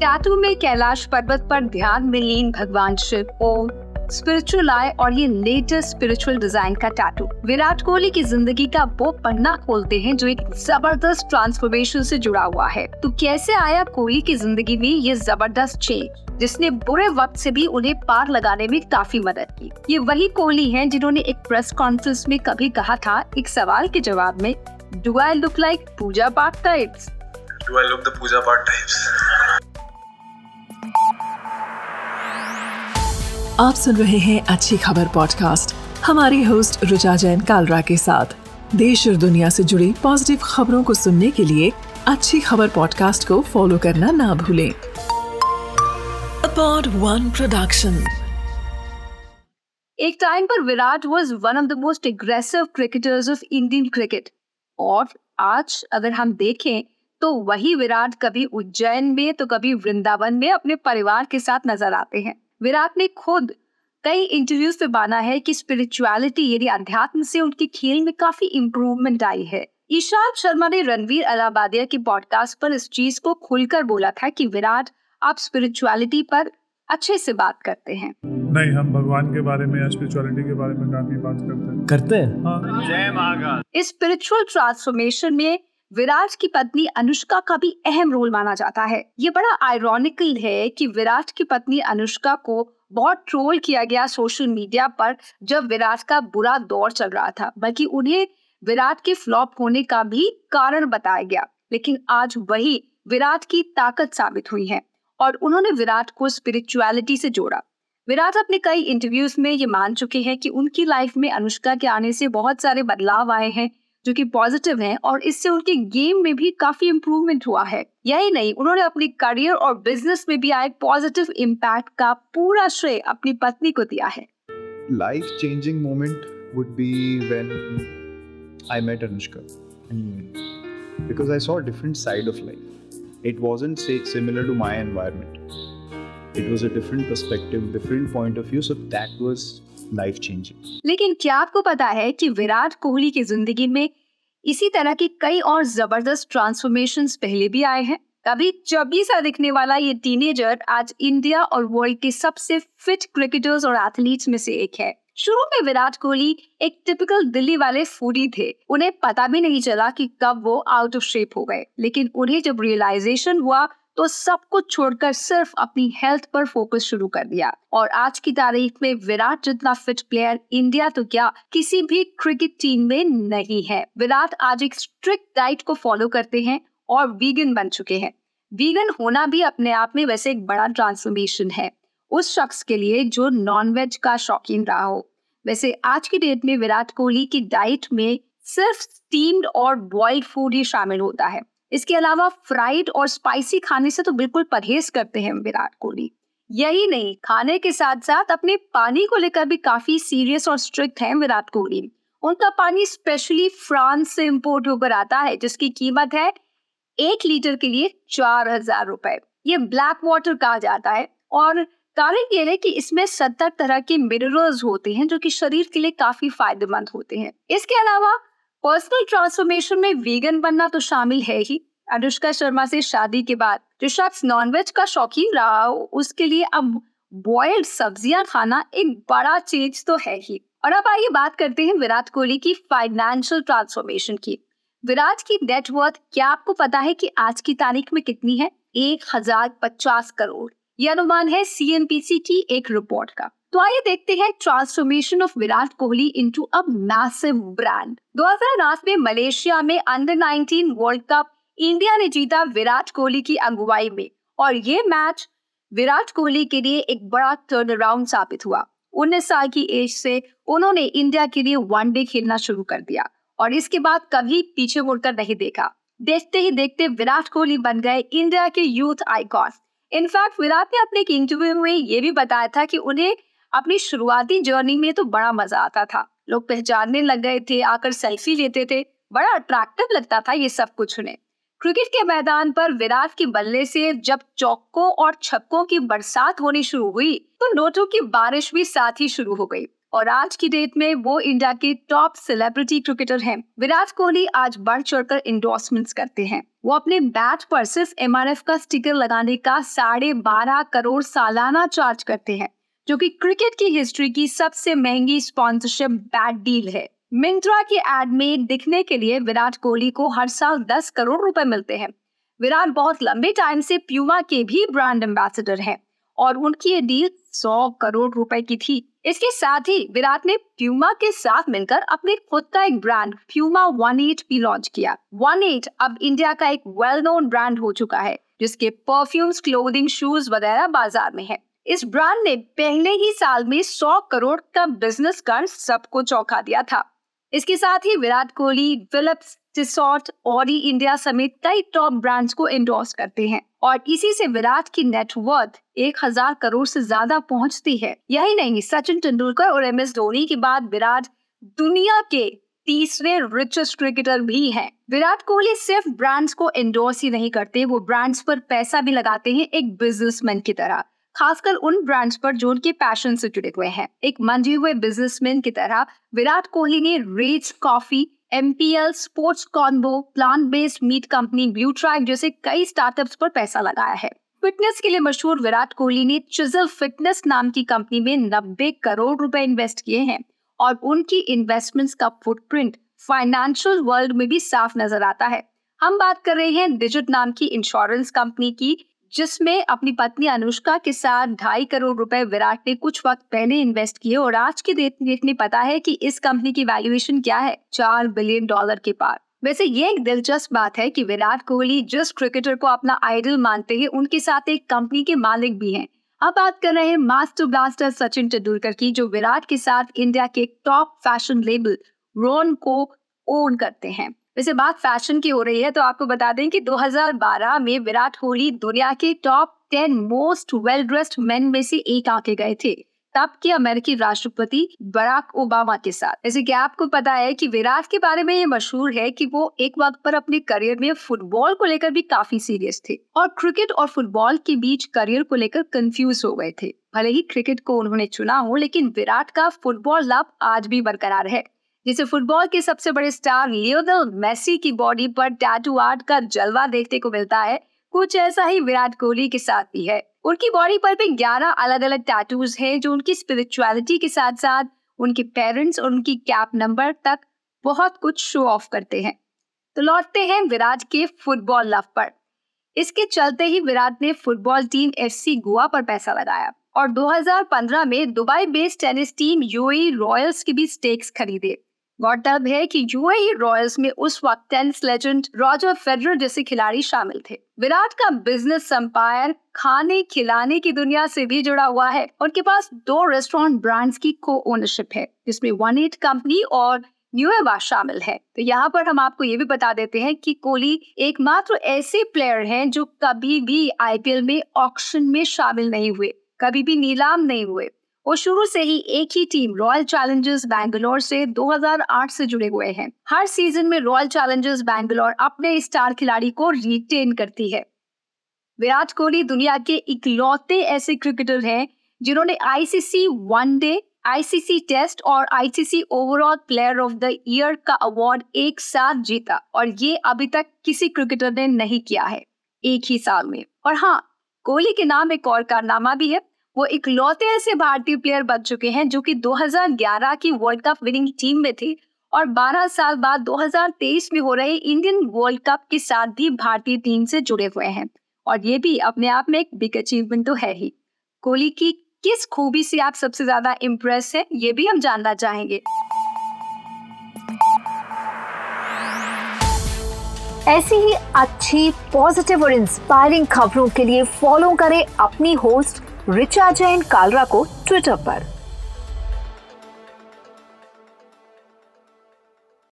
Tattoo में कैलाश पर्वत पर ध्यान में लीन भगवान शिव, ओम स्पिरिचुअल आई और ये लेटेस्ट स्पिरिचुअल डिज़ाइन का टैटू विराट कोहली की ज़िंदगी का वो पन्ना खोलते हैं जो एक ज़बरदस्त ट्रांसफॉर्मेशन से जुड़ा हुआ है। तो कैसे आया कोहली की ज़िंदगी में ये ज़बरदस्त चेंज जिसने बुरे वक्त से भी उन्हें पार लगाने में काफ़ी मदद की। ये वही कोहली हैं जिन्होंने एक प्रेस कॉन्फ्रेंस में कभी कहा था, एक सवाल के जवाब में do I look like puja path types do I look the puja path types आप सुन रहे हैं अच्छी खबर पॉडकास्ट हमारी होस्ट रुचा जैन कालरा के साथ। देश और दुनिया से जुड़ी पॉजिटिव खबरों को सुनने के लिए अच्छी खबर पॉडकास्ट को फॉलो करना ना भूलें। वन प्रोडक्शन एक टाइम पर Virat was one of the most aggressive cricketers of Indian cricket और आज अगर हम देखें तो वही विराट कभी उज्जैन में तो कभी वृंदावन में अपने परिवार के साथ नज़र आते हैं। विराट ने खुद कई इंटरव्यूज़ में माना है कि स्पिरिचुअलिटी यानी अध्यात्म से उनके खेल में काफ़ी इम्प्रूवमेंट आई है। ईशान शर्मा ने रणवीर अलाबादिया के पॉडकास्ट पर इस चीज़ को खुलकर बोला था कि विराट आप स्पिरिचुअलिटी पर अच्छे से बात करते हैं। नहीं हम भगवान के बारे में या स्पिरिचुअलिटी के बारे में काफ़ी बात करते हैं। करते हैं? हाँ। जय महाकाल। इस स्पिरिचुअल ट्रांसफॉर्मेशन में विराट की पत्नी अनुष्का का भी अहम रोल माना जाता है। ये बड़ा आयरॉनिकल है कि विराट की पत्नी अनुष्का को बहुत ट्रोल किया गया सोशल मीडिया पर जब विराट का बुरा दौर चल रहा था, बल्कि उन्हें विराट के फ्लॉप होने का भी कारण बताया गया। लेकिन आज वही विराट की ताकत साबित हुई है और उन्होंने विराट को स्पिरिचुअलिटी से जोड़ा। विराट अपने कई इंटरव्यूज़ में ये मान चुके हैं कि उनकी लाइफ में अनुष्का के आने से बहुत सारे बदलाव आए हैं जो कि पॉजिटिव हैं और इससे उनके गेम में भी काफ़ी इम्प्रूवमेंट हुआ है। यही नहीं, उन्होंने अपने करियर और बिज़नेस में भी आए पॉजिटिव इम्पैक्ट का पूरा श्रेय अपनी पत्नी को दिया है। Life changing moment would be when I met Anushka because I saw different side of life it wasn't say similar to my environment it was a different perspective different point of view so that was life changing. लेकिन क्या आपको पता है कि विराट कोहली की ज़िंदगी में इसी तरह की कई और ज़बरदस्त ट्रांसफॉर्मेशन पहले भी आए हैं? कभी चौबी सा दिखने वाला ये टीनेजर आज इंडिया और वर्ल्ड के सबसे फिट क्रिकेटर्स और एथलीट्स में से एक है। शुरू में विराट कोहली एक टिपिकल दिल्ली वाले फूडी थे। उन्हें पता भी नहीं चला कि कब वो आउट ऑफ़ शेप हो गए। लेकिन उन्हें जब रियलाइजेशन हुआ तो सब कुछ छोड़कर सिर्फ़ अपनी हेल्थ पर फोकस शुरू कर दिया। और आज की तारीख में विराट जितना फिट प्लेयर इंडिया तो क्या किसी भी क्रिकेट टीम में नहीं है। विराट आज एक स्ट्रिक्ट डाइट को फॉलो करते हैं और वीगन बन चुके हैं। वीगन होना भी अपने आप में वैसे एक बड़ा ट्रांसफॉर्मेशन है। उस शख्स के लिए जो नॉनवेज का शौकीन रहा हो। वैसे आज की डेट में विराट कोहली की डाइट में सिर्फ़ स्टीम्ड और बॉइल्ड फ़ूड ही शामिल होता है। इसके अलावा फ्राइड और स्पाइसी खाने से तो बिल्कुल परहेज करते हैं विराट कोहली। यही नहीं, खाने के साथ साथ अपने पानी को लेकर भी काफ़ी सीरियस और स्ट्रिक्ट हैं विराट कोहली। उनका पानी स्पेशली फ्रांस से इंपोर्ट होकर आता है, जिसकी कीमत है एक लीटर के लिए चार हज़ार रुपए। ये ब्लैक वाटर कहा जाता है और कारण ये है कि इसमें सत्तर तरह के मिनरल्स होते हैं, जो कि शरीर के लिए काफ़ी फ़ायदेमंद होते हैं। इसके अलावा पर्सनल ट्रांसफॉर्मेशन में वीगन बनना तो शामिल है ही। अनुष्का शर्मा से शादी के बाद जो शख्स नॉनवेज का शौकीन रहा हो, उसके लिए अब बॉइल्ड सब्ज़ियाँ खाना एक बड़ा चेंज तो है ही। और अब आइए बात करते हैं विराट कोहली की फाइनेंशियल ट्रांसफॉर्मेशन की। विराट की नेटवर्थ क्या आपको पता है कि आज की तारीख में कितनी है? एक हज़ार पचास करोड़। ये अनुमान है सीएनपीसी की एक रिपोर्ट का। तो आइए देखते हैं transformation of Virat Kohli into a massive brand 2008 में मलेशिया में अंडर 19 वर्ल्ड कप इंडिया ने जीता विराट कोहली की अगुवाई में और ये मैच विराट कोहली के लिए एक बड़ा टर्न अराउंड साबित हुआ। उन्नीस साल की एज से उन्होंने इंडिया के लिए वनडे खेलना शुरू कर दिया और इसके बाद कभी पीछे मुड़कर नहीं देखा। देखते ही देखते विराट कोहली बन गए इंडिया के यूथ आइकॉन इनफैक्ट विराट ने अपने एक इंटरव्यू में ये भी बताया था कि उन्हें अपनी शुरुआती जर्नी में तो बड़ा मज़ा आता था। लोग पहचानने लग गए थे, आकर सेल्फी लेते थे। बड़ा अट्रैक्टिव लगता था ये सब कुछ उन्हें। क्रिकेट के मैदान पर विराट के बल्ले से जब चौकों और छक्कों की बरसात होनी शुरू हुई तो नोटों की बारिश भी साथ ही शुरू हो गई। और आज की डेट में वो इंडिया के टॉप सेलिब्रिटी क्रिकेटर हैं। विराट कोहली आज बढ़ चढ़कर इंडोर्समेंट्स करते हैं। वो अपने बैट पर सिर्फ़ एम का स्टिकर लगाने का साढ़े बारह करोड़ सालाना चार्ज करते हैं। जो कि क्रिकेट की हिस्ट्री की सबसे महँगी स्पॉन्सरशिप बैड डील है। मिंत्रा के एड में दिखने के लिए विराट कोहली को हर साल 10 करोड़ रुपए मिलते हैं। विराट बहुत लंबे टाइम से प्यूमा के भी ब्रांड एम्बेसडर हैं और उनकी ये डील 100 करोड़ रुपए की थी। इसके साथ ही विराट ने प्यूमा के साथ मिलकर अपने खुद का एक ब्रांड प्यूमा वन एट भी लॉन्च किया। वन एट अब इंडिया का एक वेल नोन ब्रांड हो चुका है, जिसके परफ्यूम्स क्लोथिंग शूज़ वगैरह बाज़ार में है। इस ब्रांड ने पहले ही साल में 100 करोड़ का बिज़नेस कर सबको चौंका दिया था। इसके साथ ही विराट कोहली फिलिप्स टिसॉट और इंडिया समेत कई टॉप ब्रांड्स को एंडोर्स करते हैं। और इसी से विराट की नेटवर्थ एक हज़ार करोड़ से ज़्यादा पहुँचती है। यही नहीं, सचिन तेंदुलकर और एम एस धोनी के बाद विराट दुनिया के तीसरे रिचेस्ट क्रिकेटर भी हैं। विराट कोहली सिर्फ़ ब्रांड्स को एंडोर्स ही नहीं करते, वो ब्रांड्स पर पैसा भी लगाते हैं एक बिजनेसमैन की तरह। खासकर उन ब्रांड्स पर जो उनके पैशन से जुड़े हुए हैं। एक मंजे हुए बिजनेसमैन की तरह विराट कोहली ने Rage Coffee MPL sports कॉन्बो plant based meat company Blue Tribe जैसे कई स्टार्टअप्स पर पैसा लगाया है। फिटनेस के लिए मशहूर विराट कोहली ने चिजल फिटनेस नाम की कंपनी में 90 करोड़ रुपए इन्वेस्ट किए हैं और उनकी इन्वेस्टमेंट्स का फुटप्रिंट फाइनेंशियल वर्ल्ड में भी साफ़ नज़र आता है। हम बात कर रहे हैं डिजिट नाम की इंश्योरेंस कंपनी की। जिसमें अपनी पत्नी अनुष्का के साथ ढाई करोड़ रुपए विराट ने कुछ वक्त पहले इन्वेस्ट किए और आज की डेट में पता है कि इस कंपनी की वैल्यूएशन क्या है, चार बिलियन डॉलर के पार। वैसे ये एक दिलचस्प बात है कि विराट कोहली जिस क्रिकेटर को अपना आइडल मानते हैं, उनके साथ एक कंपनी के मालिक भी हैं। अब बात कर रहे हैं मास्टर ब्लास्टर सचिन तेंदुलकर की, जो विराट के साथ इंडिया के टॉप फ़ैशन लेबल रोन को ओन करते हैं। वैसे बात फ़ैशन की हो रही है तो आपको बता दें कि 2012 में विराट कोहली दुनिया के top 10 most well dressed man में से एक आके गए थे। तब के अमेरिकी राष्ट्रपति बराक ओबामा के साथ। जैसे कि आपको पता है कि विराट के बारे में ये मशहूर है कि वो एक वक्त पर अपने करियर में फुटबॉल को लेकर भी काफ़ी सीरियस थे और क्रिकेट और फुटबॉल के बीच करियर को लेकर कंफ्यूज हो गए थे। भले ही क्रिकेट को उन्होंने चुना हो, लेकिन विराट का फुटबॉल लव आज भी बरकरार है। जिसे फुटबॉल के सबसे बड़े स्टार लियोनल मेसी की बॉडी पर टैटू आर्ट का जलवा देखने को मिलता है, कुछ ऐसा ही विराट कोहली के साथ भी है। उनकी बॉडी पर भी 11 अलग अलग टैटूज हैं जो उनकी स्पिरिचुअलिटी के साथ साथ उनके पेरेंट्स और उनकी कैप नंबर तक बहुत कुछ शो ऑफ़ करते हैं। तो लौटते हैं विराट के फुटबॉल लव पर। इसके चलते ही विराट ने फुटबॉल टीम एफसी गोवा पर पैसा लगाया और 2015 में Dubai based tennis team UAE Royals के भी स्टेक्स खरीदे। गौरतलब है कि यूएई रॉयल्स में उस वक्त टेनिस लेजेंड रॉजर फेडरर जैसे खिलाड़ी शामिल थे। विराट का बिज़नेस एम्पायर खाने, खिलाने की दुनिया से भी जुड़ा हुआ है उनके पास दो रेस्टोरेंट ब्रांड्स की को ओनरशिप है, जिसमें वन एट कंपनी और न्यूएवा शामिल है। तो यहाँ पर हम आपको ये भी बता देते हैं कि कोहली एकमात्र ऐसे प्लेयर हैं जो कभी भी आईपीएल में ऑक्शन में शामिल नहीं हुए, कभी भी नीलाम नहीं हुए। वो शुरू से ही एक ही टीम रॉयल चैलेंजर्स बैंगलोर से 2008 से जुड़े हुए हैं। हर सीज़न में रॉयल चैलेंजर्स बैंगलोर अपने स्टार खिलाड़ी को रिटेन करती है। विराट कोहली दुनिया के इकलौते ऐसे क्रिकेटर हैं, जिन्होंने ICC one day ICC test और ICC overall player of the year का अवार्ड एक साथ जीता और ये अभी तक किसी क्रिकेटर ने नहीं किया है, एक ही साल में। और हाँ कोहली के नाम एक और कारनामा भी है। वो इकलौते ऐसे भारतीय प्लेयर बन चुके हैं जो कि 2011 की वर्ल्ड कप विनिंग टीम में थे और 12 साल बाद 2023 में हो रहे इंडियन वर्ल्ड कप के साथ भी भारतीय टीम से जुड़े हुए हैं। और ये भी अपने आप में एक बिग अचीवमेंट तो है ही। कोहली की किस खूबी से आप सबसे ज़्यादा इम्प्रेस है, ये भी हम जानना चाहेंगे। ऐसी ही अच्छी पॉजिटिव और इंस्पायरिंग खबरों के लिए फॉलो करें अपनी होस्ट रिचा जैन कालरा को ट्विटर पर।